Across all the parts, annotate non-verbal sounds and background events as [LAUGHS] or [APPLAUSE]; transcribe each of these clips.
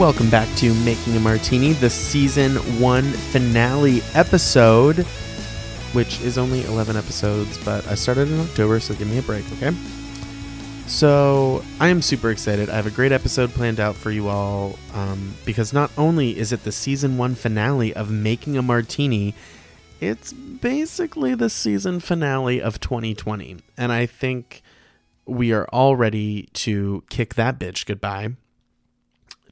Welcome back to Making a Martini, the season one finale episode, which is only 11 episodes, but I started in October, so give me a break, okay? So, I am super excited. I have a great episode planned out for you all um, because not only is it the season one finale of Making a Martini, it's basically the season finale of 2020. And I think we are all ready to kick that bitch goodbye.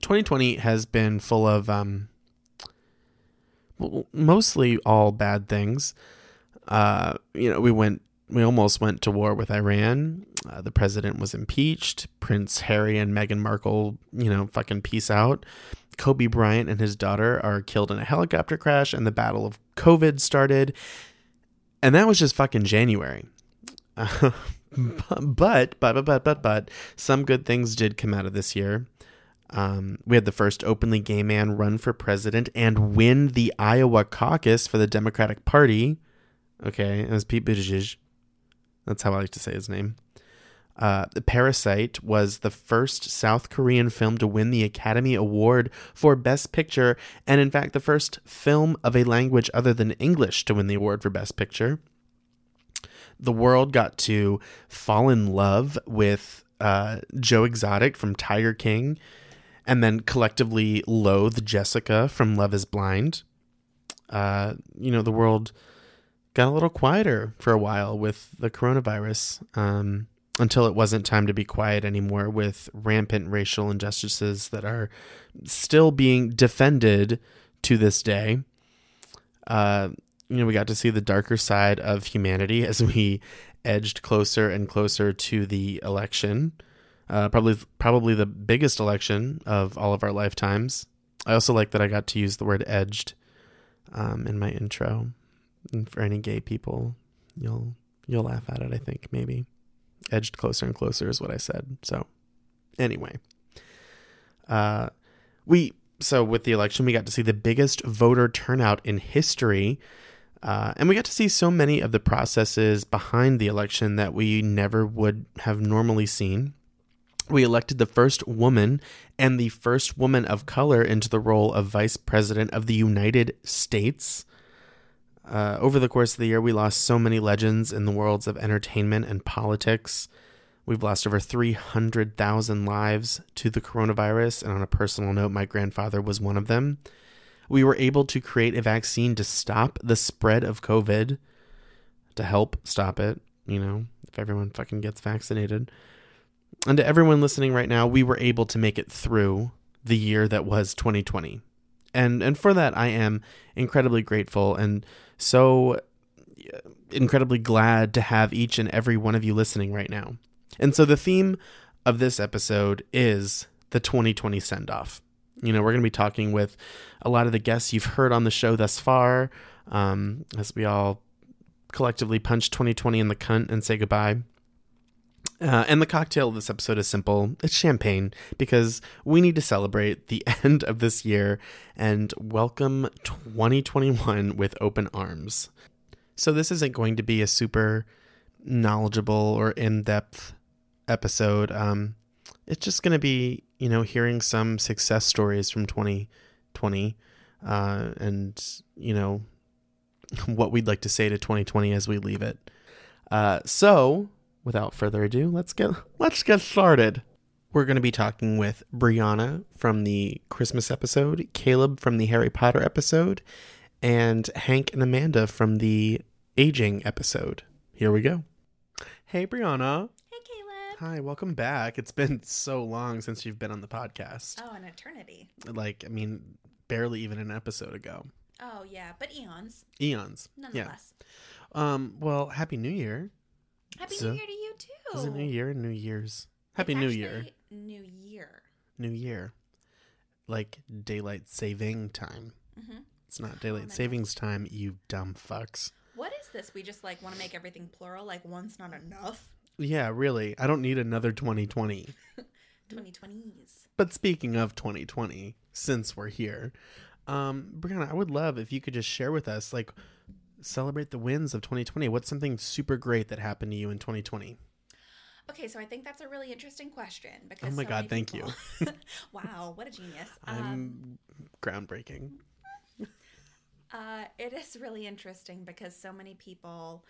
2020 has been full of um, mostly all bad things. Uh, you know, we went, we almost went to war with Iran. Uh, the president was impeached. Prince Harry and Meghan Markle, you know, fucking peace out. Kobe Bryant and his daughter are killed in a helicopter crash, and the battle of COVID started. And that was just fucking January. Uh, [LAUGHS] but, but, but, but, but, but, some good things did come out of this year. Um, we had the first openly gay man run for president and win the Iowa caucus for the Democratic Party. Okay, it was Pete Buttigieg. That's how I like to say his name. Uh, the Parasite was the first South Korean film to win the Academy Award for Best Picture, and in fact, the first film of a language other than English to win the award for Best Picture. The world got to fall in love with uh, Joe Exotic from Tiger King, and then collectively loathe Jessica from Love is Blind. Uh, you know, the world got a little quieter for a while with the coronavirus. Um, until it wasn't time to be quiet anymore with rampant racial injustices that are still being defended to this day. Uh, you know, we got to see the darker side of humanity as we edged closer and closer to the election. Uh, probably, probably the biggest election of all of our lifetimes. I also like that I got to use the word "edged" um, in my intro. And for any gay people, you'll you'll laugh at it. I think maybe edged closer and closer is what I said. So, anyway, uh, we so with the election, we got to see the biggest voter turnout in history. Uh, and we got to see so many of the processes behind the election that we never would have normally seen. We elected the first woman and the first woman of color into the role of Vice President of the United States. Uh, over the course of the year, we lost so many legends in the worlds of entertainment and politics. We've lost over 300,000 lives to the coronavirus, and on a personal note, my grandfather was one of them. We were able to create a vaccine to stop the spread of COVID, to help stop it, you know, if everyone fucking gets vaccinated. And to everyone listening right now, we were able to make it through the year that was 2020. And and for that I am incredibly grateful and so incredibly glad to have each and every one of you listening right now. And so the theme of this episode is the 2020 send off. You know, we're going to be talking with a lot of the guests you've heard on the show thus far um, as we all collectively punch 2020 in the cunt and say goodbye. Uh, and the cocktail of this episode is simple it's champagne because we need to celebrate the [LAUGHS] end of this year and welcome 2021 with open arms. So, this isn't going to be a super knowledgeable or in depth episode. Um, it's just going to be, you know, hearing some success stories from 2020 uh, and, you know, [LAUGHS] what we'd like to say to 2020 as we leave it. Uh, so, without further ado, let's get let's get started. We're going to be talking with Brianna from the Christmas episode, Caleb from the Harry Potter episode, and Hank and Amanda from the aging episode. Here we go. Hey Brianna. Hey Caleb. Hi, welcome back. It's been so long since you've been on the podcast. Oh, an eternity. Like, I mean, barely even an episode ago. Oh yeah, but eons Eons. nonetheless. Yeah. Um, well, happy new year. Happy So- New Year to you too. Is it new year? New year's. Happy New Year. New Year. New Year. Like daylight saving time. hmm It's not daylight my savings time, you dumb fucks. What is this? We just like want to make everything plural. Like one's not enough. Yeah, really. I don't need another 2020. 2020s. [LAUGHS] But speaking of 2020, since we're here, um, Brianna, I would love if you could just share with us, like, celebrate the wins of 2020. What's something super great that happened to you in 2020? Okay, so I think that's a really interesting question because Oh my so God, thank you. [LAUGHS] [LAUGHS] wow, what a genius. Um, I'm groundbreaking. [LAUGHS] uh, it is really interesting because so many people,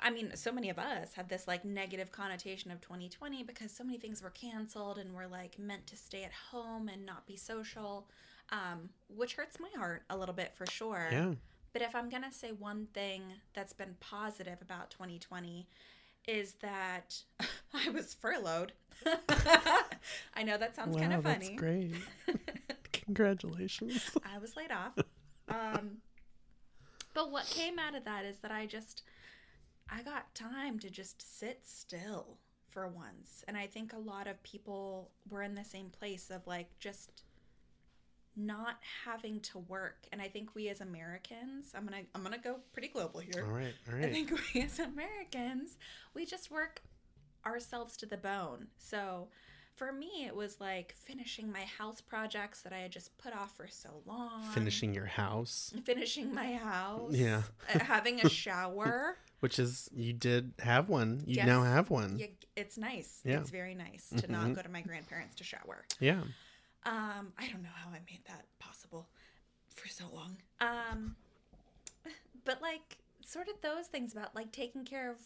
I mean, so many of us have this like negative connotation of 2020 because so many things were canceled and we're like meant to stay at home and not be social, um, which hurts my heart a little bit for sure. Yeah. But if I'm going to say one thing that's been positive about 2020 is that [LAUGHS] I was furloughed. [LAUGHS] I know that sounds kind wow, of that's great. [LAUGHS] Congratulations. I was laid off. Um, but what came out of that is that I just I got time to just sit still for once. And I think a lot of people were in the same place of like just not having to work. And I think we as Americans, I'm going to I'm to go pretty global here. All right. All I think [LAUGHS] we as Americans, we just work ourselves to the bone. So for me, it was like finishing my house projects that I had just put off for so long. Finishing your house, finishing my house. Yeah. [LAUGHS] uh, having a shower. [LAUGHS] which is you did have one. You Yes. now have one. yeah, it's nice. Yeah. It's very nice to not Mhm. go to my grandparents to shower. Yeah. Um, I don't know how I made that possible for so long. Um, but like sort of those things about like taking care of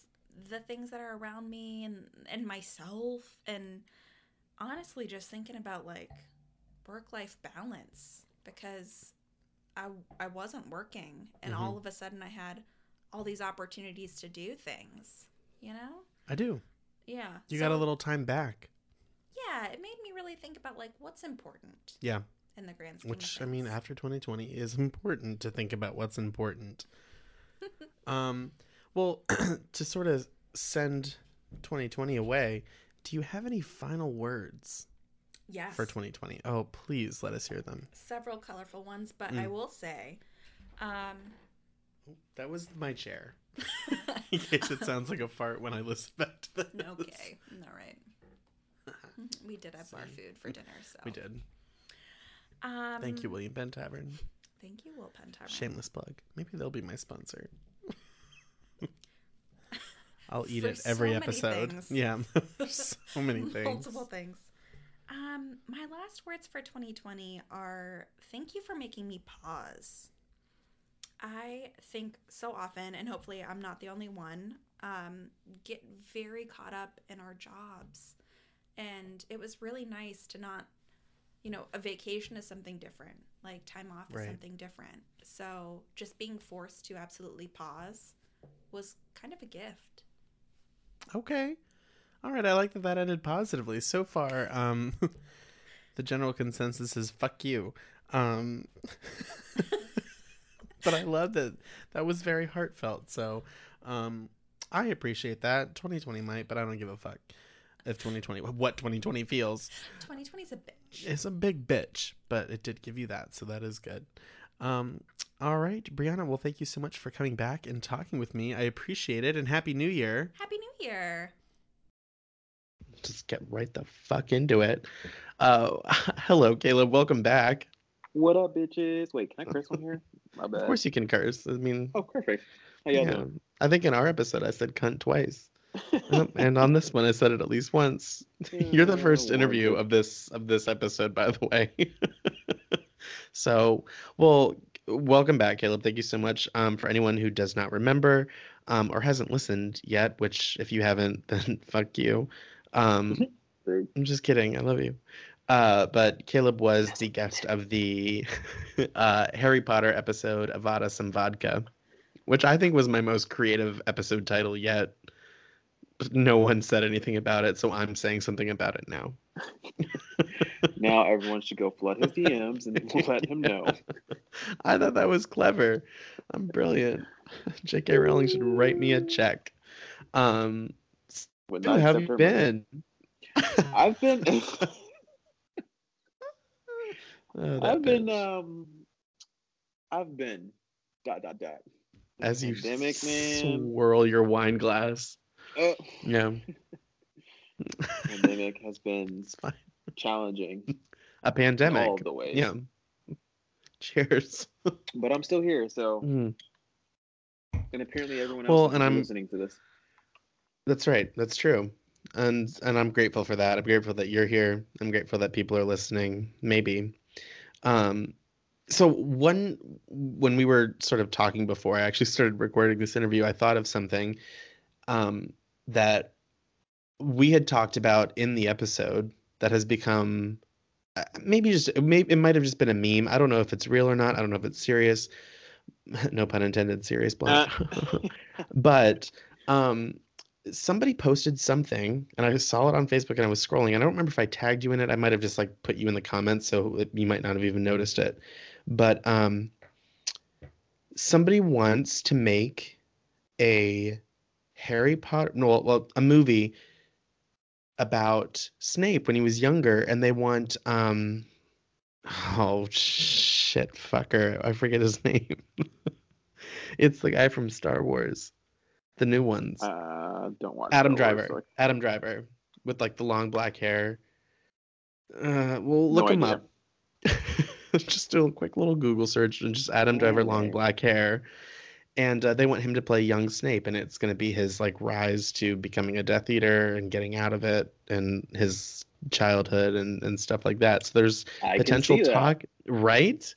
the things that are around me and and myself and honestly just thinking about like work life balance because I I wasn't working and Mhm. all of a sudden I had all these opportunities to do things, you know? I do. Yeah. You got a little time back. Yeah, it made me really think about like what's important Yeah. in the grand scheme Which I mean, after 2020 is important to think about what's important. [LAUGHS] um, well, [CLEARS THROAT] to sort of send 2020 away, do you have any final words yes. for 2020? Oh, please let us hear them. several colorful ones, but I Mm. will say, um, That was my chair. [LAUGHS] In case it sounds like a fart when I listen back to [LAUGHS] this. okay, all right. [LAUGHS] We did have bar food for dinner, so We did. Um, Thank you, William Penn Tavern. Thank you, Will Penn Tavern. Shameless plug. Maybe they'll be my sponsor. [LAUGHS] I'll eat it every so episode. things. Yeah, [LAUGHS] so many things. Multiple things. Um, my last words for 2020 are thank you for making me pause. I think so often, and hopefully I'm not the only one, um, get very caught up in our jobs. And it was really nice to not, you know, a vacation is something different. Like time off is Right. something different. So just being forced to absolutely pause was kind of a gift. Okay. All right. I like that that ended positively. So far, um, [LAUGHS] the general consensus is fuck you. Um, [LAUGHS] but I love that that was very heartfelt. So um, I appreciate that. 2020 might, but I don't give a fuck if 2020, what 2020 feels. 2020 is a bitch. It's a big bitch, but it did give you that. So that is good. Um, all right, Brianna. Well, thank you so much for coming back and talking with me. I appreciate it. And Happy New Year. Happy New Year. just get right the fuck into it. Uh, [LAUGHS] hello, Caleb. Welcome back. What up, bitches? Wait, can I curse on here? [LAUGHS] My bad. Of course, you can curse. I mean, Oh, perfect. How y'all yeah. I think in our episode I said cunt twice, doing? [LAUGHS] and on this one I said it at least once. [LAUGHS] You're the first interview of this of this episode, by the way. [LAUGHS] so, well, welcome back, Caleb. Thank you so much. Um, for anyone who does not remember, um, or hasn't listened yet, which if you haven't, then fuck you. Um, I'm just kidding. I love you. Uh, but Caleb was the guest of the uh, Harry Potter episode Avada Some Vodka, which I think was my most creative episode title yet. No one said anything about it, so I'm saying something about it now. [LAUGHS] Now everyone should go flood his DMs and [LAUGHS] let him know. I thought that was clever. I'm brilliant. J.K. Rowling should write me a check. Um, Would not have you been? I've been. [LAUGHS] Oh, I've been. Um. I've been. Dot dot dot. As you pandemic, man. swirl your wine glass. Uh, Yeah, [LAUGHS] pandemic has been it's fine. challenging A pandemic. all the way. Yeah. Cheers. But I'm still here, so Mm, and apparently everyone else Well, is and I'm- listening to this. that's right. That's true. and and I'm grateful for that. I'm grateful that you're here. I'm grateful that people are listening. Maybe. Um, so one when we were sort of talking before I actually started recording this interview, I thought of something um, that we had talked about in the episode that has become uh, maybe just maybe it might have just been a meme. I don't know if it's real or not. I don't know if it's serious. [LAUGHS] no pun intended. Serious blunt. Uh. [LAUGHS] but um, somebody posted something, and I saw it on Facebook, and I was scrolling. and I don't remember if I tagged you in it. I might have just like put you in the comments, so it, you might not have even noticed it. But um, somebody wants to make a Harry Potter, no, well, a movie about Snape when he was younger, and they want um, oh shit, fucker, I forget his [LAUGHS] name. it's the guy from Star Wars, the new ones. Uh, don't watch. Adam Star Wars, Driver. like- Adam Driver with like the long black hair. Uh, well, look No him idea. up. [LAUGHS] just do a quick little Google search and just Adam Driver, long black hair. And uh, they want him to play young Snape, and it's going to be his like rise to becoming a Death Eater and getting out of it, and his childhood and and stuff like that. So there's I potential talk, right?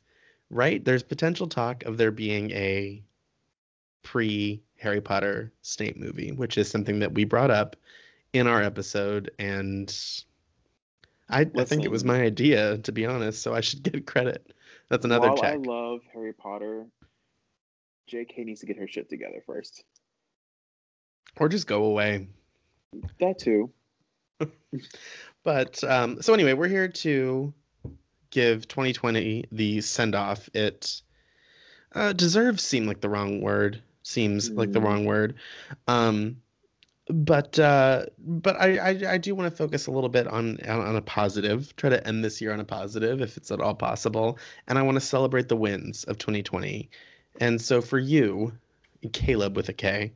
Right? There's potential talk of there being a pre Harry Potter Snape movie, which is something that we brought up in our episode, and I, I think it was my idea, to be honest. So I should [LAUGHS] get credit. That's another While check. I love Harry Potter, J.K. needs to get her shit together first. or just go away. That too. [LAUGHS] But um, so anyway, we're here to give 2020 the send off. It uh, deserves seem like the wrong word. Seems like the Mm. wrong word. Um, but uh, but I, I I do want to focus a little bit on on on a positive. Try to end this year on a positive, if it's at all possible. And I want to celebrate the wins of 2020. And so for you, Caleb with a K.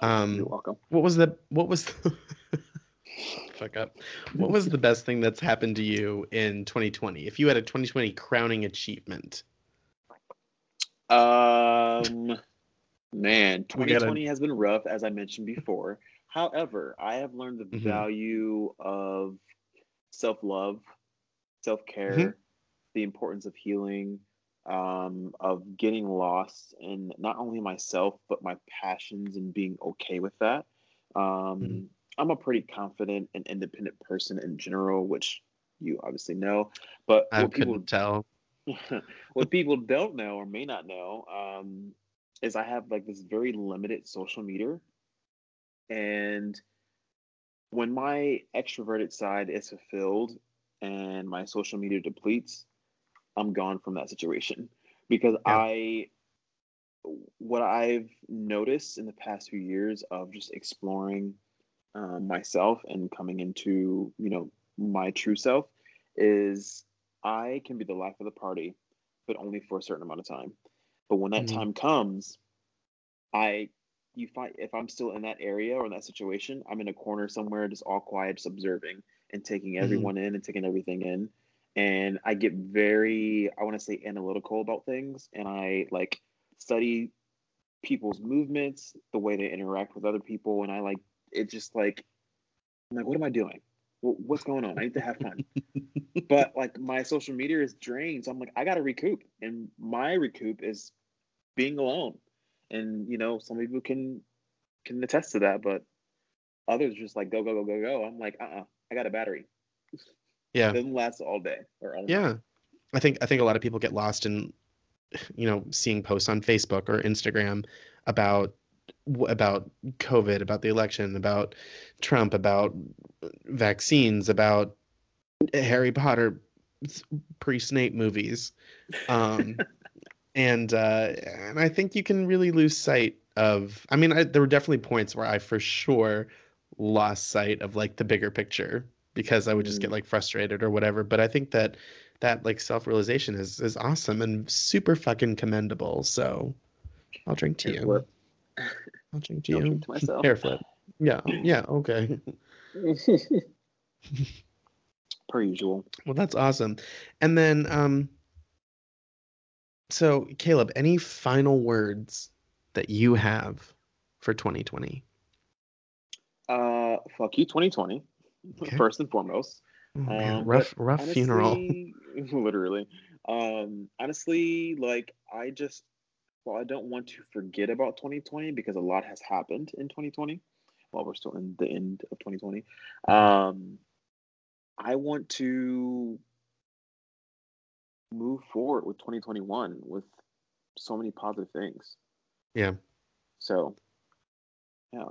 Um, You're welcome. what was the what was the [LAUGHS] fuck up what was the best thing that's happened to you in 2020 if you had a 2020 crowning achievement Um, man, We gotta- 2020 has been rough, as I mentioned before. However, I have learned the Mhm. value of self love, self care, Mhm. the importance of healing, um, of getting lost in not only myself, but my passions and being okay with that. Um, Mhm. I'm a pretty confident and independent person in general, which you obviously know. But i what people tell [LAUGHS] what people don't know or may not know um, is I have like this very limited social meter, and when my extroverted side is fulfilled and my social media depletes, I'm gone from that situation because Yeah. I what I've noticed in the past few years of just exploring um, myself and coming into you know my true self is I can be the life of the party, but only for a certain amount of time. But when that Mhm. time comes, I you find if I'm still in that area or in that situation, I'm in a corner somewhere, just all quiet, just observing and taking everyone in and taking everything in. And I get very, I want to say analytical about things, and I like study people's movements, the way they interact with other people, and I like it. Just like I'm like, what am I doing? What's going on? I need to have fun [LAUGHS] but like my social meter is drained so i'm like i gotta recoup and my recoup is being alone and you know some people can can attest to that but others just like go go go go go i'm like uh-uh i got a battery yeah. Doesn't last all day or all yeah. I think i think a lot of people get lost in you know seeing posts on facebook or instagram about about covid about the election about trump about vaccines about harry potter pre-snape movies. Um [LAUGHS] and uh and i think you can really lose sight of i mean I, there were definitely points where i for sure lost sight of like the bigger picture because i would just get Mm. like frustrated or whatever but i think that that like self-realization is is awesome and super fucking commendable so i'll drink to you i'll drink to Don't you drink to myself. hair flip yeah yeah okay [LAUGHS] per usual Well, that's awesome. And then, um, so Caleb, any final words that you have for 2020? Uh, fuck you, 2020. Okay. [LAUGHS] First and foremost. Oh, man, Um, rough, rough funeral. [LAUGHS] [LAUGHS] literally. Um, honestly, like I just, well, I don't want to forget about 2020 because a lot has happened in 2020 while we're still in the end of 2020. Um, I want to move forward with 2021 with so many positive things. Yeah. So, yeah.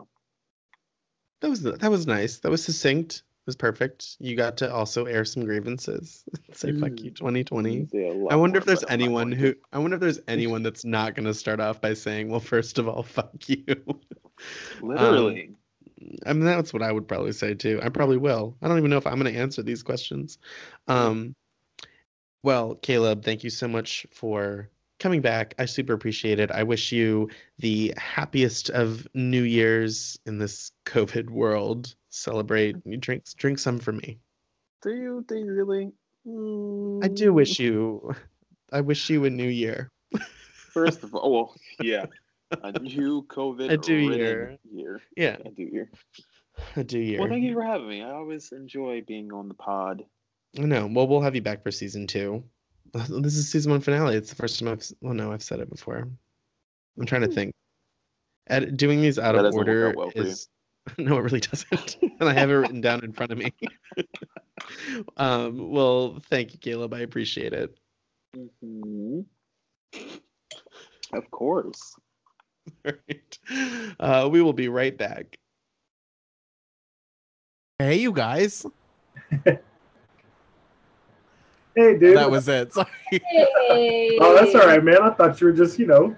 That was that was nice. That was succinct. It was perfect. You got to also air some grievances. [LAUGHS] Say fuck you, Mm. 2020. Say I wonder if there's but I'm not anyone who. I wonder if there's [LAUGHS] anyone that's not going to start off by saying, "Well, first of all, [LAUGHS] fuck you." literally. I mean, that's what I would probably say too. I probably will. I don't even know if I'm going to answer these questions. Um, well, Caleb, thank you so much for coming back. I super appreciate it. I wish you the happiest of New Year's in this COVID world. Celebrate. You drink drink some for me. Do you? Do you really? I do Mm, wish you. I wish you a new year. First of all, well, yeah, a [LAUGHS] new COVID I do hear. year. Yeah, I do year. a do year. Well, thank you for having me. I always enjoy being on the pod. I know. Well, we'll have you back for season two. [LAUGHS] This is season one finale. It's the first time I've. Well, no, I've said it before. I'm trying to think. Ed, doing these out That of order well is. [LAUGHS] No, it really doesn't. [LAUGHS] and I have it written down in front of me. um. Well, thank you, Caleb. I appreciate it. hmm Of course. All right. Uh, we will be right back. Hey, you guys. Hey, dude. That was it. [LAUGHS] Sorry. Hey. Oh, that's all right, man. I thought you were just, you know.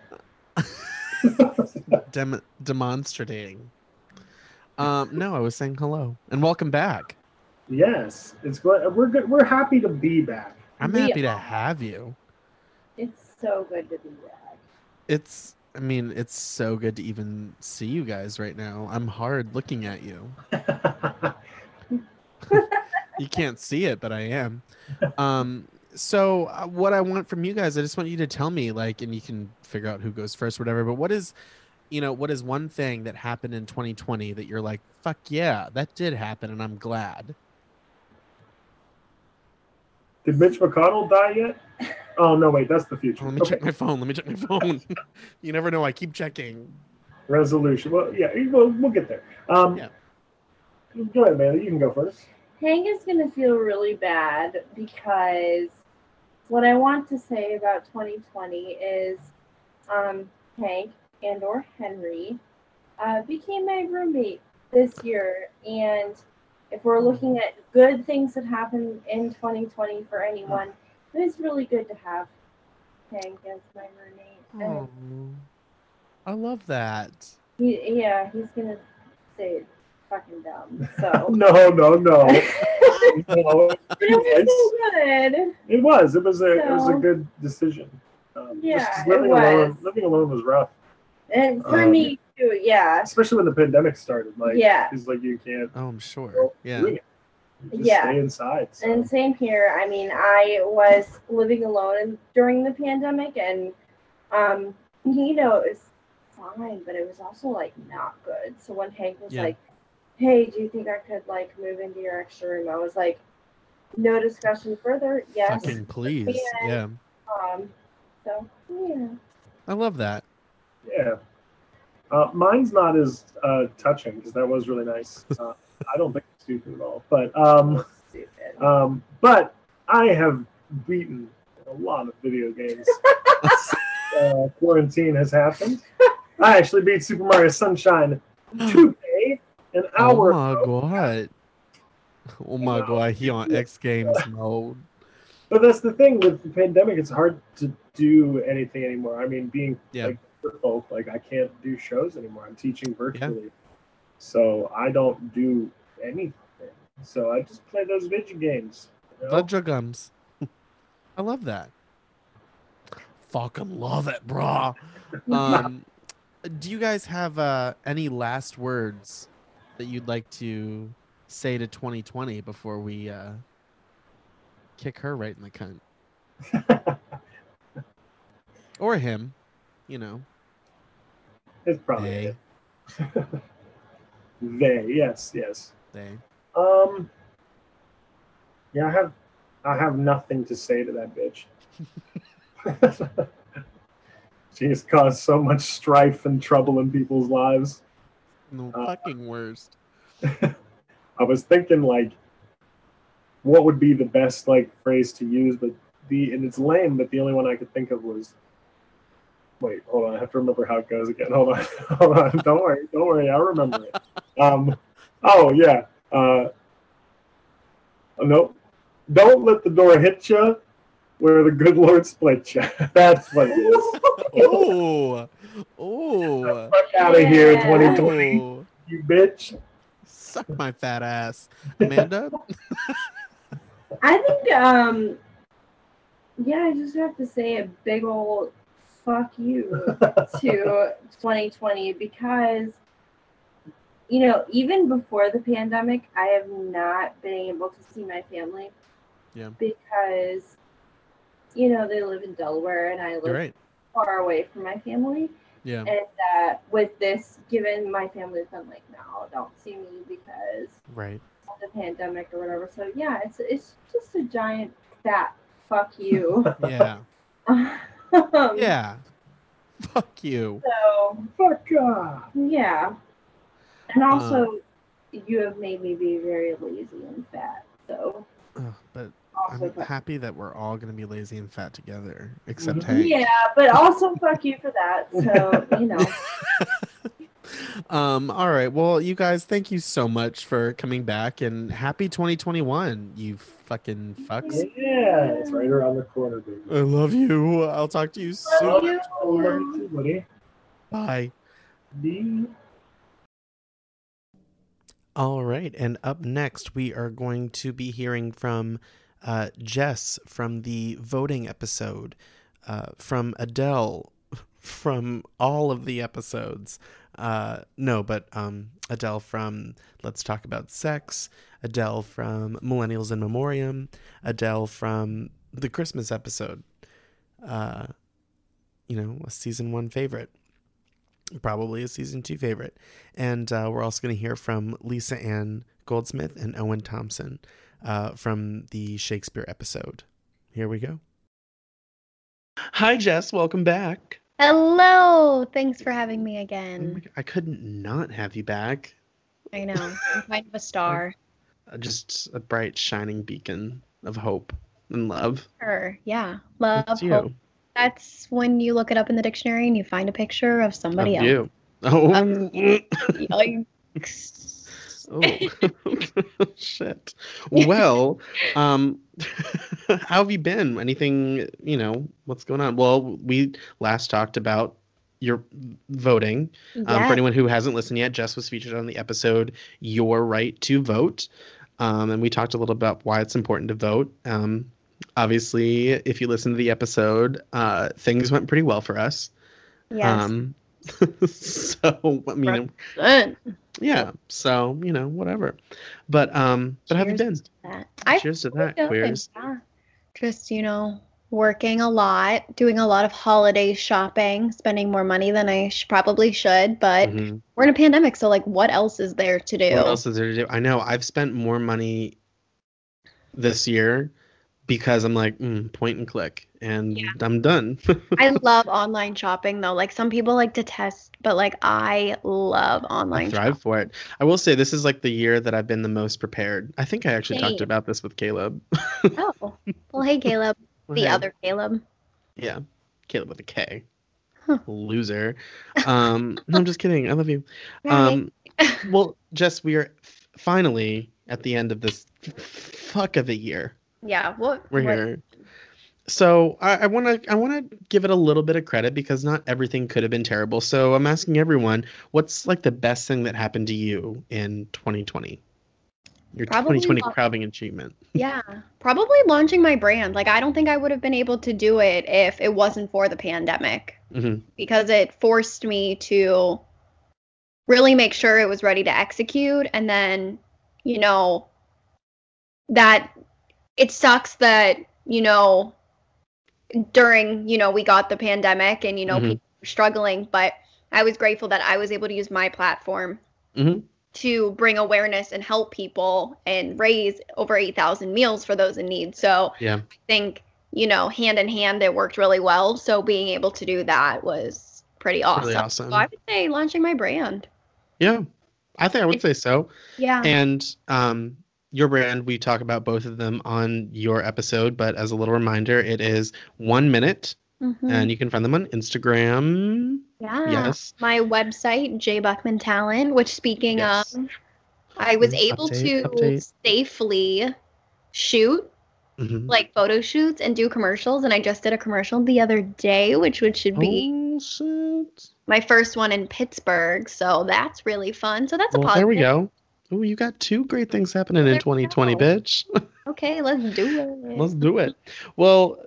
[LAUGHS] Dem- demonstrating. Um, no, I was saying hello and welcome back. yes, it's good. we're good. We're happy to be back. I'm We happy to have you. It's so good to be back. It's, I mean, it's so good to even see you guys right now. I'm hard looking at you. [LAUGHS] [LAUGHS] You can't see it, but I am. Um, so uh, what I want from you guys, I just want you to tell me, like, and you can figure out who goes first, whatever. But what is, you know, what is one thing that happened in 2020 that you're like, fuck yeah, that did happen, and I'm glad. Did Mitch McConnell die yet? Oh no, wait, that's the future. Let me Okay. check my phone. Let me check my phone. [LAUGHS] you never know. I keep checking. Resolution. Well, yeah, we'll, we'll get there. Um, Yeah. Go ahead, man. You can go first. Hank is going to feel really bad because what I want to say about 2020 is um, Hank and or Henry uh, became my roommate this year. And if we're looking at good things that happened in 2020 for anyone, it was really good to have Hank as my roommate. Oh, I love that. he, yeah, he's going to say it's fucking dumb. So. [LAUGHS] No, no, no. but [LAUGHS] no. it was so good. It was. It was a. It was a good decision. Um, Yeah, just 'cause it living alone. was. Living alone was rough, And for Um, me too, yeah. especially when the pandemic started. Like, Yeah. it's like you can't Oh, I'm sure. go Yeah. doing it. You just Yeah. stay inside. So. And same here. I mean, I was living alone during the pandemic, and um, you know, it was fine, but it was also like not good. So when Hank was Yeah. like, "Hey, do you think I could like move into your extra room?" I was like, "No discussion further. Yes." Fucking please. Yeah. Yeah. Um. So yeah. I love that. Yeah. Uh, mine's not as uh, touching because that was really nice. [LAUGHS] Uh, I don't think it's stupid at all. But um, Stupid. um, but I have beaten a lot of video games. [LAUGHS] uh, quarantine has happened. I actually beat Super Mario Sunshine today, [LAUGHS] an Oh my god. Oh my Wow. god, he on X Games mode. But that's the thing with the pandemic; it's hard to do anything anymore. I mean, being Yeah. like folk, like I can't do shows anymore. I'm teaching virtually, so I don't do anything. So I just play those video games. you know? Ledger gums. [LAUGHS] I love that. Fucking love it, brah. [LAUGHS] Um, do you guys have uh, any last words that you'd like to say to 2020 before we uh, kick her right in the cunt? [LAUGHS] Or him, you know. it's probably Hey. it. [LAUGHS] They, yes, yes. They. Um, yeah, I have, I have nothing to say to that bitch. [LAUGHS] she has caused so much strife and trouble in people's lives. The Uh, fucking worst. [LAUGHS] I was thinking like, what would be the best like phrase to use, but the and it's lame, but the only one I could think of was. Wait, hold on. I have to remember how it goes again. [LAUGHS] Hold on, hold on. Don't worry, don't worry. I'll remember it. [LAUGHS] Um, oh yeah. Uh, nope. Don't let the door hit you, where the good Lord split you. That's what it is. Oh, oh, Fuck out of here, 2020, oh. you bitch. Suck my fat ass, Amanda. [LAUGHS] I think, um, yeah, I just have to say a big old fuck you [LAUGHS] to 2020 because, you know, even before the pandemic, I have not been able to see my family. Yeah. Because, you know, they live in Delaware and I live right. far away from my family. Yeah. And that with this, given my family's been like, no, don't see me because Right. of the pandemic or whatever. So yeah, it's it's just a giant fat fuck you. [LAUGHS] Yeah. Um, [LAUGHS] Yeah. Fuck you. So Fuck off. yeah, and also Um, you have made me be very lazy and fat. So Ugh, but also I'm happy that we're all gonna be lazy and fat together, except Mhm. Hank. yeah, but also fuck you for that. So you know, [LAUGHS] um. All right. Well, you guys, thank you so much for coming back, and happy 2021. You fucking fucks. Yeah, it's right around the corner, baby. I love you. I'll talk to you Love soon. you. Love you buddy. Bye. Bye. All right. And up next, we are going to be hearing from uh, Jess from the voting episode, uh, from Adele [LAUGHS] from all of the episodes. Uh, no, but um, Adele from Let's Talk About Sex, Adele from Millennials in Memoriam, Adele from the Christmas episode. Uh, you know, a season one favorite probably a season two favorite. And uh, we're also going to hear from Lisa Ann Goldsmith and Owen Thompson uh, from the Shakespeare episode. Here we go. Hi, Jess. Welcome back. Hello. Thanks for having me Oh again. God, I couldn't not have you back. I know. I'm kind of a star. [LAUGHS] Just a bright, shining beacon of hope and love. Sure. Yeah. Love, It's hope. you. That's when you look it up in the dictionary and you find a picture of somebody Of else. you. [LAUGHS] Oh, Um, Yikes. Oh. [LAUGHS] shit. [LAUGHS] Well, um, [LAUGHS] how have you been? Anything, you know, what's going on? Well, we last talked about your voting. Um, Yeah. For anyone who hasn't listened yet, Jess was featured on the episode Your Right to Vote. Um, and we talked a little about why it's important to vote. Um, obviously, if you listen to the episode, uh, things went pretty well for us. yes. Um, so, I mean. Yeah. So, you know, whatever. But, um, but how have you been? Cheers to that. Cheers to that, queers. yeah. Just, you know, working a lot, doing a lot of holiday shopping, spending more money than I sh- probably should, but Mhm. we're in a pandemic, so like what else is there to do? What else is there to do? I know I've spent more money this year because I'm like mm, point and click, and Yeah. I'm done. [LAUGHS] I love online shopping though. Like some people like to test, but like I love I online thrive shopping. for it. I will say this is like the year that I've been the most prepared. I think I actually talked about this with Caleb. Oh. [LAUGHS] Well, hey Caleb, the Hey. other Caleb. yeah, Caleb with a K. Huh. Loser. Um, [LAUGHS] no, I'm just kidding. I love you. Um, well, Jess, we are f- finally at the end of this fuck of a year. Yeah, what we're what- here. So I want to I want to give it a little bit of credit because not everything could have been terrible. So I'm asking everyone, what's like the best thing that happened to you in 2020? Your Probably 2020 lo- crowning achievement. [LAUGHS] Yeah, probably launching my brand. Like I don't think I would have been able to do it if it wasn't for the pandemic hmm because it forced me to really make sure it was ready to execute and then, you know, that it sucks that, you know, during, you know, we got the pandemic and, you know, Mhm. people were struggling, but I was grateful that I was able to use my platform Mhm. to bring awareness and help people and raise over 8,000 meals for those in need. So Yeah. I think, you know, hand in hand, it worked really well. So being able to do that was pretty awesome. Really awesome. So I would say launching my brand. Yeah. I think I would say so. Yeah. And um, your brand, we talk about both of them on your episode, but as a little reminder, it is one minute, Mhm. and you can find them on Instagram. yeah. Yes. My website, J Buckman Talent, which speaking Yes. of, I was Mm, able to update. safely shoot Mhm. like photo shoots and do commercials. And I just did a commercial the other day, which which should be Oh, my first one in Pittsburgh. So that's really fun. So that's a positive. there we go. Oh, you got two great things happening in There we 2020, go. bitch. [LAUGHS] Okay, let's do it. Let's do it. Well,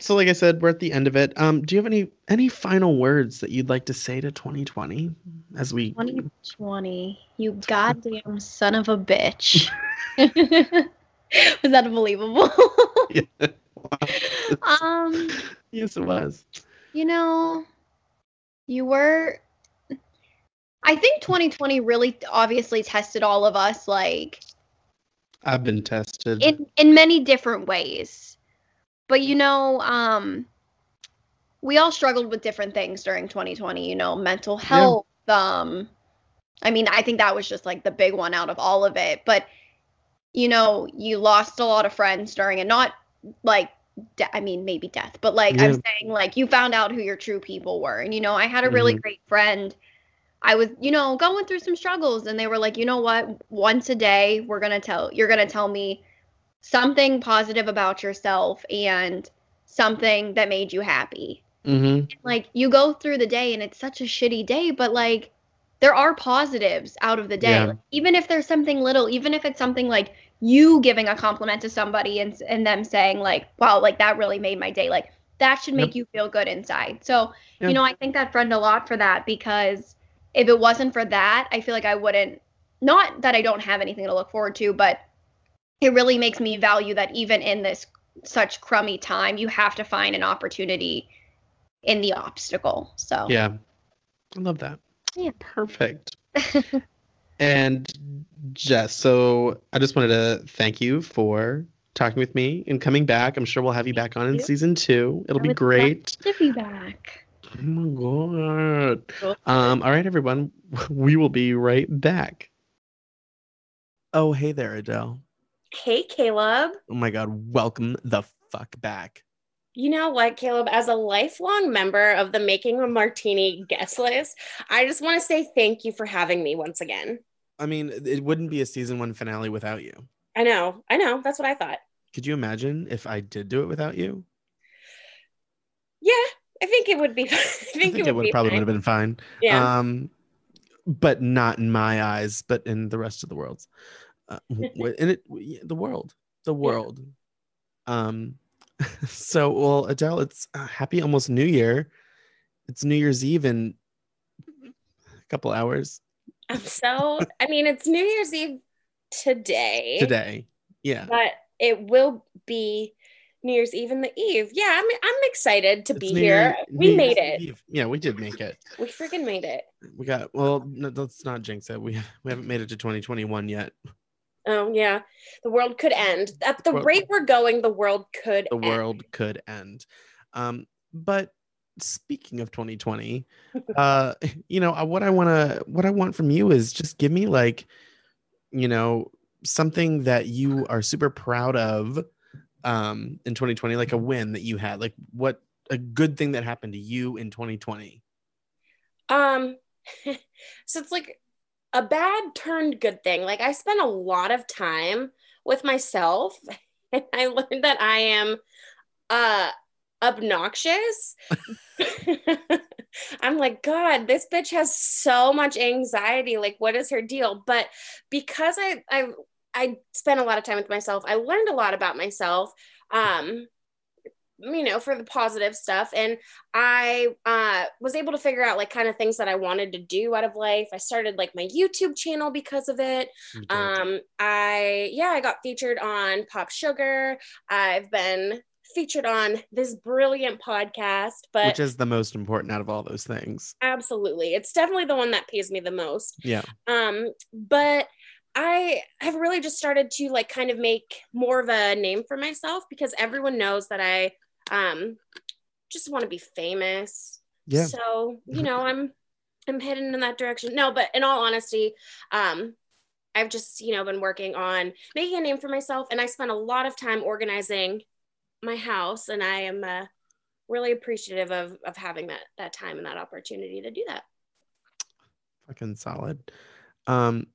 so like I said, we're at the end of it. Um, do you have any any final words that you'd like to say to 2020 as we 2020, you goddamn son of a bitch. [LAUGHS] Was that unbelievable? [LAUGHS] um, yes, it was. you know, you were. I think 2020 really obviously tested all of us, like I've been tested. in in many different ways. But you know, um, we all struggled with different things during 2020. You know, mental health. Um, I mean, I think that was just like the big one out of all of it. But you know, you lost a lot of friends during it. Not like, de- I mean, maybe death, but like Yeah. I'm saying, like you found out who your true people were. And you know, I had a really Mhm. great friend. I was, you know, going through some struggles, and they were like, you know what? Once a day, we're gonna tell you're gonna tell me something positive about yourself and something that made you happy. hmm Like you go through the day and it's such a shitty day, but like there are positives out of the day. Yeah. Like, even if there's something little, even if it's something like you giving a compliment to somebody and and them saying like, "Wow, like that really made my day." Like that should make Yep. you feel good inside. So, Yeah. you know, I thank that friend a lot for that because if it wasn't for that, I feel like I wouldn't not that I don't have anything to look forward to, but it really makes me value that even in this such crummy time, you have to find an opportunity in the obstacle. So Yeah, I love that. Yeah. Perfect. [LAUGHS] and Jess, so I just wanted to thank you for talking with me and coming back. I'm sure we'll have you back on in season two. It'll be great. to be back. Oh my god. Um, all right, everyone. [LAUGHS] We will be right back. Oh, hey there, Adele. Hey, Caleb. Oh my god, welcome the fuck back. You know what, Caleb? As a lifelong member of the Making a Martini guest list, I just want to say thank you for having me once again. I mean, it wouldn't be a season one finale without you. I know, I know. That's what I thought. Could you imagine if I did do it without you? Yeah, I think it would be. [LAUGHS] I think, it would, be probably fine. would have been fine. Yeah. Um, but not in my eyes, but in the rest of the world's. Uh, [LAUGHS] in it, the world, the world. Um, [LAUGHS] so well, Adele, it's uh, happy almost New Year. It's New Year's Eve in a couple hours I'm so. I mean, it's New Year's Eve today. today. Yeah, but it will be New Year's Eve and the Eve. Yeah, I'm. I'm excited to It's be New here. Year- we New made Year's it. Eve. Yeah, we did make it. We freaking made it. We got well. No, let's not jinx it. We we haven't made it to 2021 yet. Oh yeah, the world could end. At the Well- rate we're going, the world could. the end. world could end. Um, but speaking of 2020, uh, you know, uh, what I want to, what I want from you is just give me like, you know, something that you are super proud of, um, in 2020, like a win that you had, like what a good thing that happened to you in 2020. Um, [LAUGHS] so it's like a bad turned good thing. Like I spent a lot of time with myself, [LAUGHS] and I learned that I am uh obnoxious. [LAUGHS] I'm like, God, this bitch has so much anxiety. Like, what is her deal? But because I I I spent a lot of time with myself, I learned a lot about myself. Um, you know, for the positive stuff. And I uh, was able to figure out like kind of things that I wanted to do out of life. I started like my YouTube channel because of it. Um, I yeah, I got featured on Pop Sugar. I've been featured on this brilliant podcast. But Which is the most important out of all those things. absolutely, it's definitely the one that pays me the most. Yeah. Um, but I have really just started to like kind of make more of a name for myself because everyone knows that I um just want to be famous. Yeah. So, you know, [LAUGHS] I'm I'm heading in that direction. No, but in all honesty, um I've just, you know, been working on making a name for myself and I spent a lot of time organizing my house and I am uh, really appreciative of of having that that time and that opportunity to do that. Fucking solid. Um,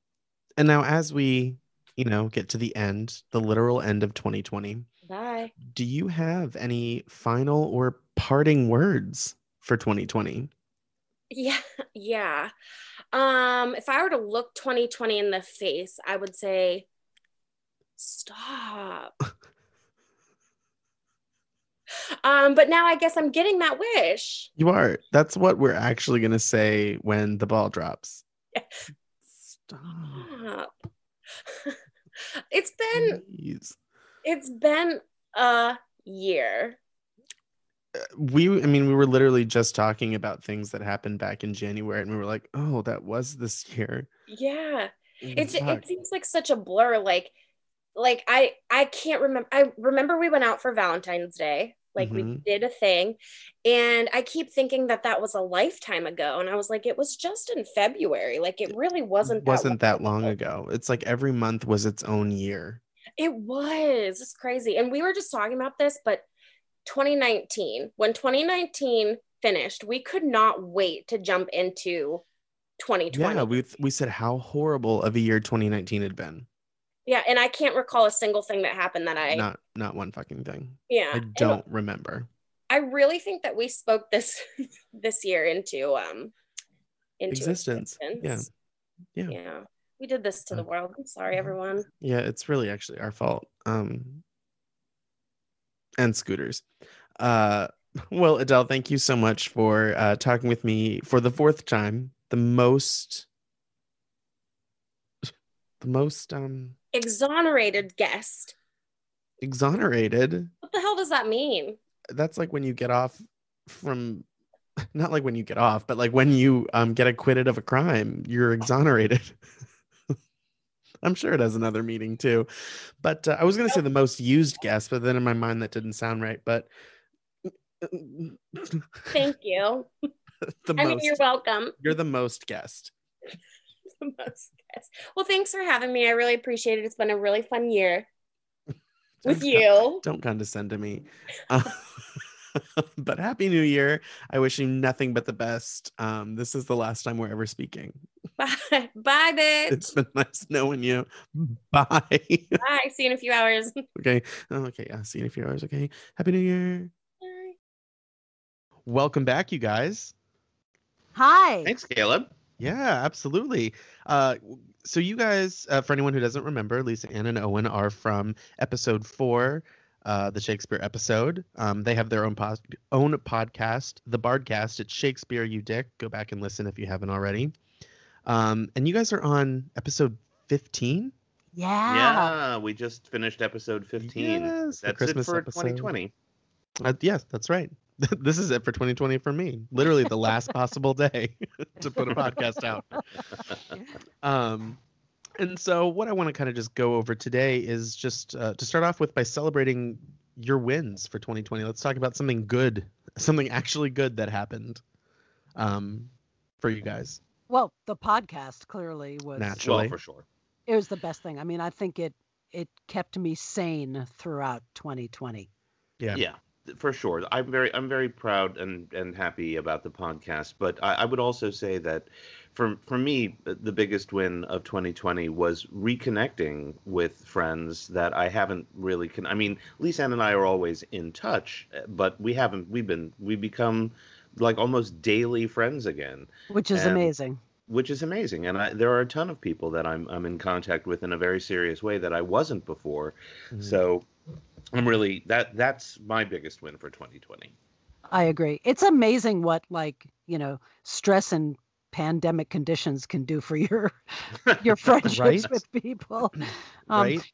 and now as we, you know, get to the end, the literal end of 2020, Bye. do you have any final or parting words for 2020? Yeah, [LAUGHS] yeah. Um, if I were to look 2020 in the face, I would say, stop. [LAUGHS] um, but now I guess I'm getting that wish. You are. That's what we're actually going to say when the ball drops. Stop. [LAUGHS] It's been it's been a year. Uh, we, I mean, we were literally just talking about things that happened back in January, and we were like, "Oh, that was this year." Yeah. It's it seems like such a blur. Like like I I can't remember. I remember we went out for Valentine's Day. Like we Mhm. did a thing, and I keep thinking that that was a lifetime ago, and I was like, it was just in February. Like it really wasn't. That wasn't that long ago. It's like every month was its own year. It was. It's crazy. And we were just talking about this, but 2019, when 2019 finished, we could not wait to jump into 2020. Yeah, we we said how horrible of a year 2019 had been. Yeah, and I can't recall a single thing that happened that I Not not one fucking thing. yeah. I don't remember. I really think that we spoke this [LAUGHS] this year into um into Existence. Yeah. existence. Yeah. Yeah. We did this to the world. I'm sorry, everyone. Yeah, it's really actually our fault. Um and scooters. Uh [LAUGHS] well, Adele, thank you so much for uh talking with me for the fourth time. The most the most um Exonerated guest. exonerated. What the hell does that mean? That's like when you get off from not like when you get off, but like when you um get acquitted of a crime, you're exonerated. [LAUGHS] I'm sure it has another meaning too. But uh, I was going to say the most used guest, but then in my mind that didn't sound right. But [LAUGHS] Thank you. the I most, mean, you're welcome. you're the most guest. [LAUGHS] The most guest. Well, thanks for having me. I really appreciate it. It's been a really fun year [LAUGHS] with Don't- you. [LAUGHS] Don't condescend to me. Uh, [LAUGHS] but happy new year. I wish you nothing but the best. Um, this is the last time we're ever speaking. Bye. Bye, bitch. It's been nice knowing you. Bye. Bye. See you in a few hours. okay. Okay. I'll see you in a few hours. Okay. Happy New Year. Bye. Welcome back, you guys. Hi. Thanks, Caleb. Yeah, absolutely. Uh, so you guys, uh, for anyone who doesn't remember, Lisa Ann and Owen are from episode four, uh, the Shakespeare episode. Um, they have their own pos- own podcast, the Bardcast. It's Shakespeare, you dick. Go back and listen if you haven't already. Um, and you guys are on episode fifteen. Yeah. Yeah, we just finished episode 15. Yes, the That's Christmas it for episode. 2020. Uh, yes, that's right. [LAUGHS] this is it for 2020 for me. Literally the last possible day [LAUGHS] to put a podcast out. [LAUGHS] Um, and so what I want to kind of just go over today is just uh, to start off with by celebrating your wins for 2020. Let's talk about something good, something actually good that happened um, for you guys. Well, the podcast clearly was Naturally. Well, for sure. it was the best thing. I mean, I think it it kept me sane throughout 2020. Yeah. Yeah, for sure. I'm very I'm very proud and and happy about the podcast, but I, I would also say that for for me the biggest win of 2020 was reconnecting with friends that I haven't really con- I mean, Lisa and I are always in touch, but we haven't we've been we become like almost daily friends again. Which is And- amazing. which is amazing. And I, there are a ton of people that I'm I'm in contact with in a very serious way that I wasn't before. Mhm. So I'm really that that's my biggest win for 2020. I agree. It's amazing what like, you know, stress and pandemic conditions can do for your [LAUGHS] your friendships Right? with people. [CLEARS THROAT] Um, right?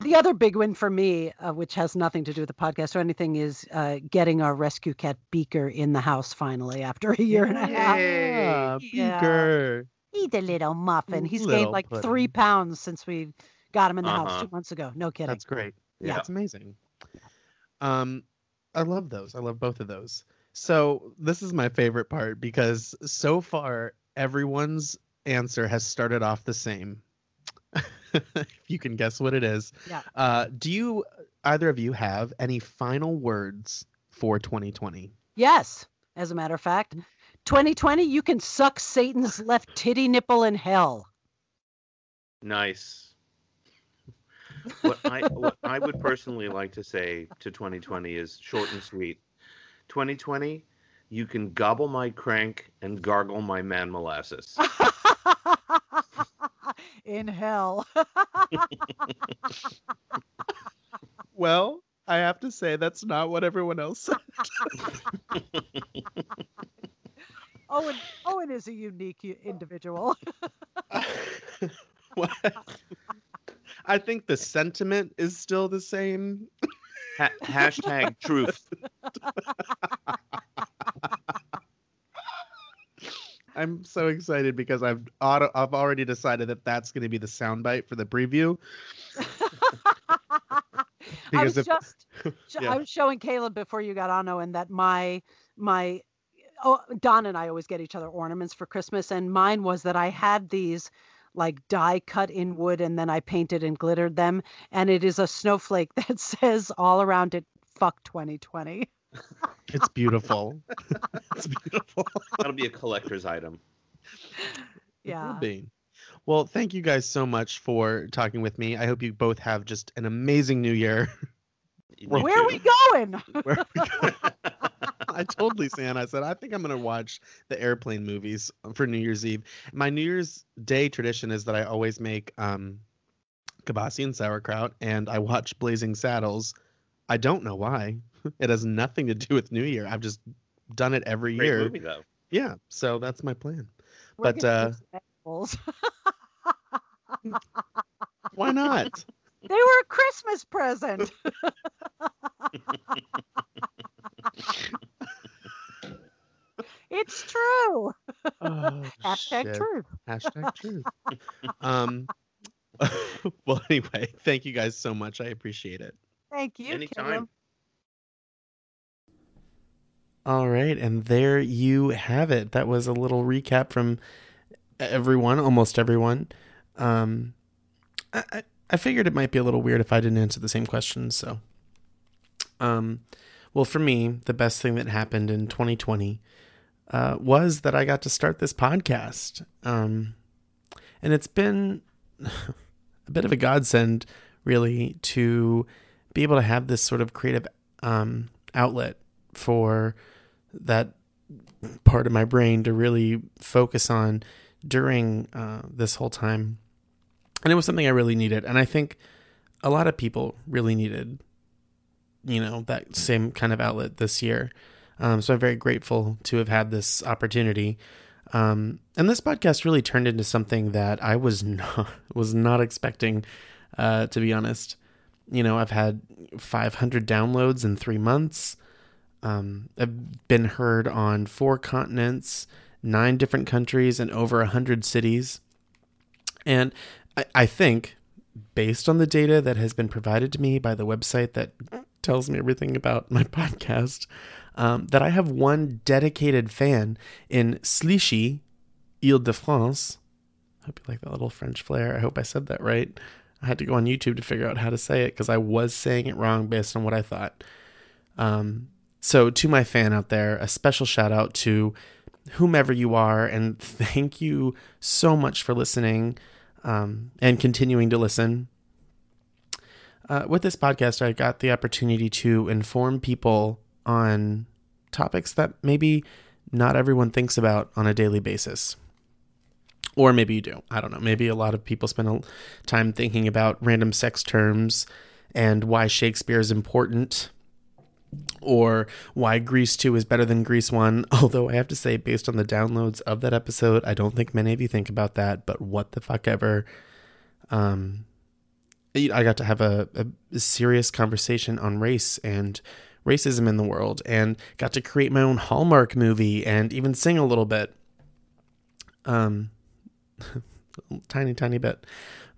The other big win for me, uh, which has nothing to do with the podcast or anything, is uh, getting our rescue cat Beaker in the house finally after a year and a half. Yeah, Yeah. Beaker. He's a little muffin. He's Little gained like three pounds since we got him in the house Uh-huh. two months ago. No kidding. That's great. Yeah, Yeah. it's amazing. Um, I love those. I love both of those. So this is my favorite part because so far everyone's answer has started off the same. [LAUGHS] if you can guess what it is. Yeah. Uh, do you either of you have any final words for 2020? Yes, as a matter of fact, 2020, you can suck Satan's left titty nipple in hell. Nice. What I what I would personally like to say to 2020 is short and sweet. 2020, you can gobble my crank and gargle my man molasses. [LAUGHS] in hell. [LAUGHS] Well, I have to say that's not what everyone else said. [LAUGHS] Owen, Owen is a unique individual. What? I think the sentiment is still the same. Ha- hashtag truth. I'm so excited because I've auto, I've already decided that that's going to be the soundbite for the preview. [LAUGHS] I Because was if just, [LAUGHS] Yeah. I was showing Caleb before you got on, Owen, that my my oh Don and I always get each other ornaments for Christmas, and mine was that I had these like die cut in wood, and then I painted and glittered them, and it is a snowflake [LAUGHS] that says all around it, "Fuck 2020." [LAUGHS] it's beautiful, [LAUGHS] it's beautiful. That'll be a collector's item. Yeah. Well, thank you guys so much for talking with me. I hope you both have just an amazing new year. You [LAUGHS] Where are we going? Where we go. [LAUGHS] I told Lisa Ann, I said, I think I'm going to watch the airplane movies for New Year's Eve. My New Year's Day tradition is that I always make um, kibasi and sauerkraut, and I watch Blazing Saddles. I don't know why. [LAUGHS] It has nothing to do with New Year. I've just done it every Great year. movie though. Yeah, so that's my plan. We're But, uh, do some edibles. Why not? They were a Christmas present. [LAUGHS] it's true. Oh, [LAUGHS] Hashtag shit. truth. Hashtag [LAUGHS] truth. um, well, anyway, thank you guys so much. I appreciate it. Thank you, Anytime. Caleb. All right, and there you have it. That was a little recap from everyone, almost everyone. Um, I, I- I figured it might be a little weird if I didn't answer the same questions. So, um, well, for me, the best thing that happened in 2020 uh, was that I got to start this podcast. Um, and it's been [LAUGHS] a bit of a godsend, really, to be able to have this sort of creative um, outlet for that part of my brain to really focus on during uh, this whole time. And it was something I really needed. And I think a lot of people really needed, you know, that same kind of outlet this year. Um, so I'm very grateful to have had this opportunity. Um, and this podcast really turned into something that I was [LAUGHS] not was not expecting, uh, to be honest. You know, I've had 500 downloads in three months. Um, I've been heard on four continents, nine different countries, and over a hundred cities. And I, I think, based on the data that has been provided to me by the website that tells me everything about my [LAUGHS] podcast, um, that I have one dedicated fan in Slichy, Ile de France. I hope you like that little French flair. I hope I said that right. I had to go on YouTube to figure out how to say it because I was saying it wrong based on what I thought. Um, so, to my fan out there, a special shout out to whomever you are, and [LAUGHS] thank you so much for listening um, and continuing to listen. Uh, with this podcast, I got the opportunity to inform people on topics that maybe not everyone thinks about on a daily basis. Or maybe you do. I don't know. Maybe a lot of people spend time thinking about random sex terms and why Shakespeare is important or why Grease 2 is better than Grease 1. [LAUGHS] Although I have to say, based on the downloads of that episode, I don't think many of you think about that, but what the fuck ever. Um, I got to have a, a serious conversation on race and racism in the world and got to create my own Hallmark movie and even sing a little bit. Um, [LAUGHS] tiny, tiny bit.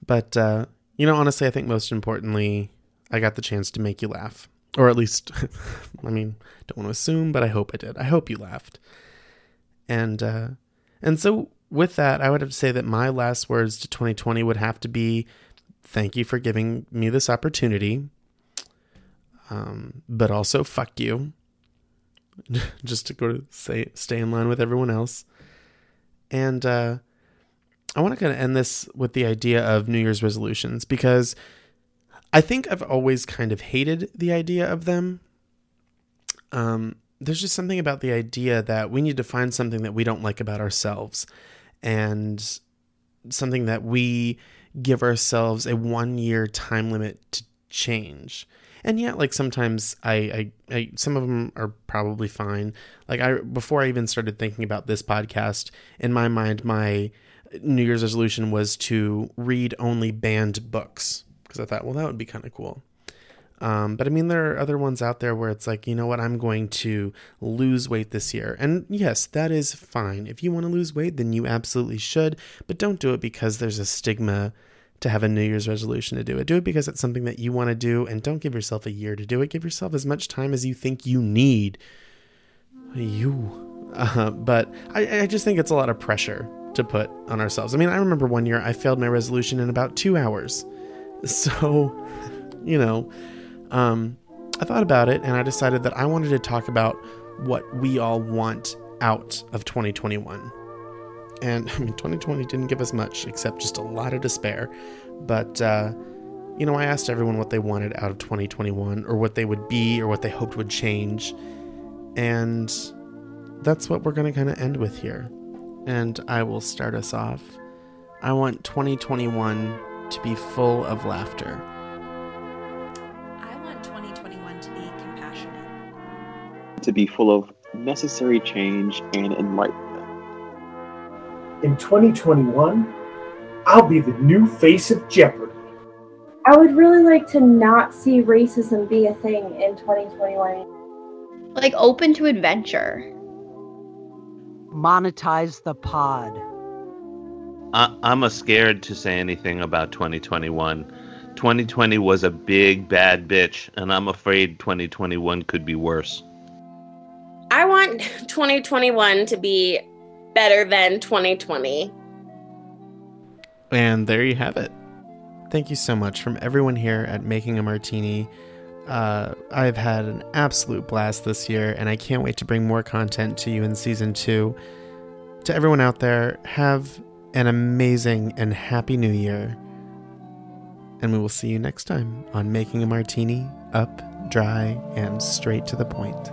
But, uh, you know, honestly, I think most importantly, I got the chance to make you laugh. Or at least, [LAUGHS] I mean, don't want to assume, but I hope I did. I hope you laughed. And, uh, and so with that, I would have to say that my last words to 2020 would have to be thank you for giving me this opportunity. Um, but also fuck you. [LAUGHS] Just to go to say stay in line with everyone else. And uh, I want to kind of end this with the idea of New Year's resolutions because I think I've always kind of hated the idea of them. Um, there's just something about the idea that we need to find something that we don't like about ourselves and something that we give ourselves a one year time limit to change. And yet, like sometimes I, I, I, some of them are probably fine. Like I, before I even started thinking about this podcast, in my mind, my New Year's resolution was to read only banned books because I thought, well, that would be kind of cool. Um, but I mean, there are other ones out there where it's like, you know what, I'm going to lose weight this year. And yes, that is fine. If you want to lose weight, then you absolutely should. But don't do it because there's a stigma to have a New Year's resolution to do it. Do it because it's something that you want to do. And don't give yourself a year to do it. Give yourself as much time as you think you need. You. Uh, but I, I just think it's a lot of pressure to put on ourselves. I mean, I remember one year I failed my resolution in about two hours. So, you know um, I thought about it and I decided that I wanted to talk about what we all want out of 2021. And I mean, 2020 didn't give us much except just a lot of despair. But, uh, you know, I asked everyone what they wanted out of 2021 or what they would be or what they hoped would change. And that's what we're going to kind of end with here. And I will start us off. I want 2021 to be full of laughter. I want 2021 to be compassionate, to be full of necessary change and enlightenment. In 2021, I'll be the new face of Jeopardy. I would really like to not see racism be a thing in 2021. Like open to adventure. Monetize the pod. I, I'm a scared to say anything about 2021. 2020 was a big bad bitch, and I'm afraid 2021 could be worse. I want [LAUGHS] 2021 to be better than 2020. And there you have it. Thank you so much from everyone here at Making a Martini. Uh, I've had an absolute blast this year, and I can't wait to bring more content to you in season two. To everyone out there, have an amazing and happy new year. And we will see you next time on Making a Martini up, dry, and straight to the point.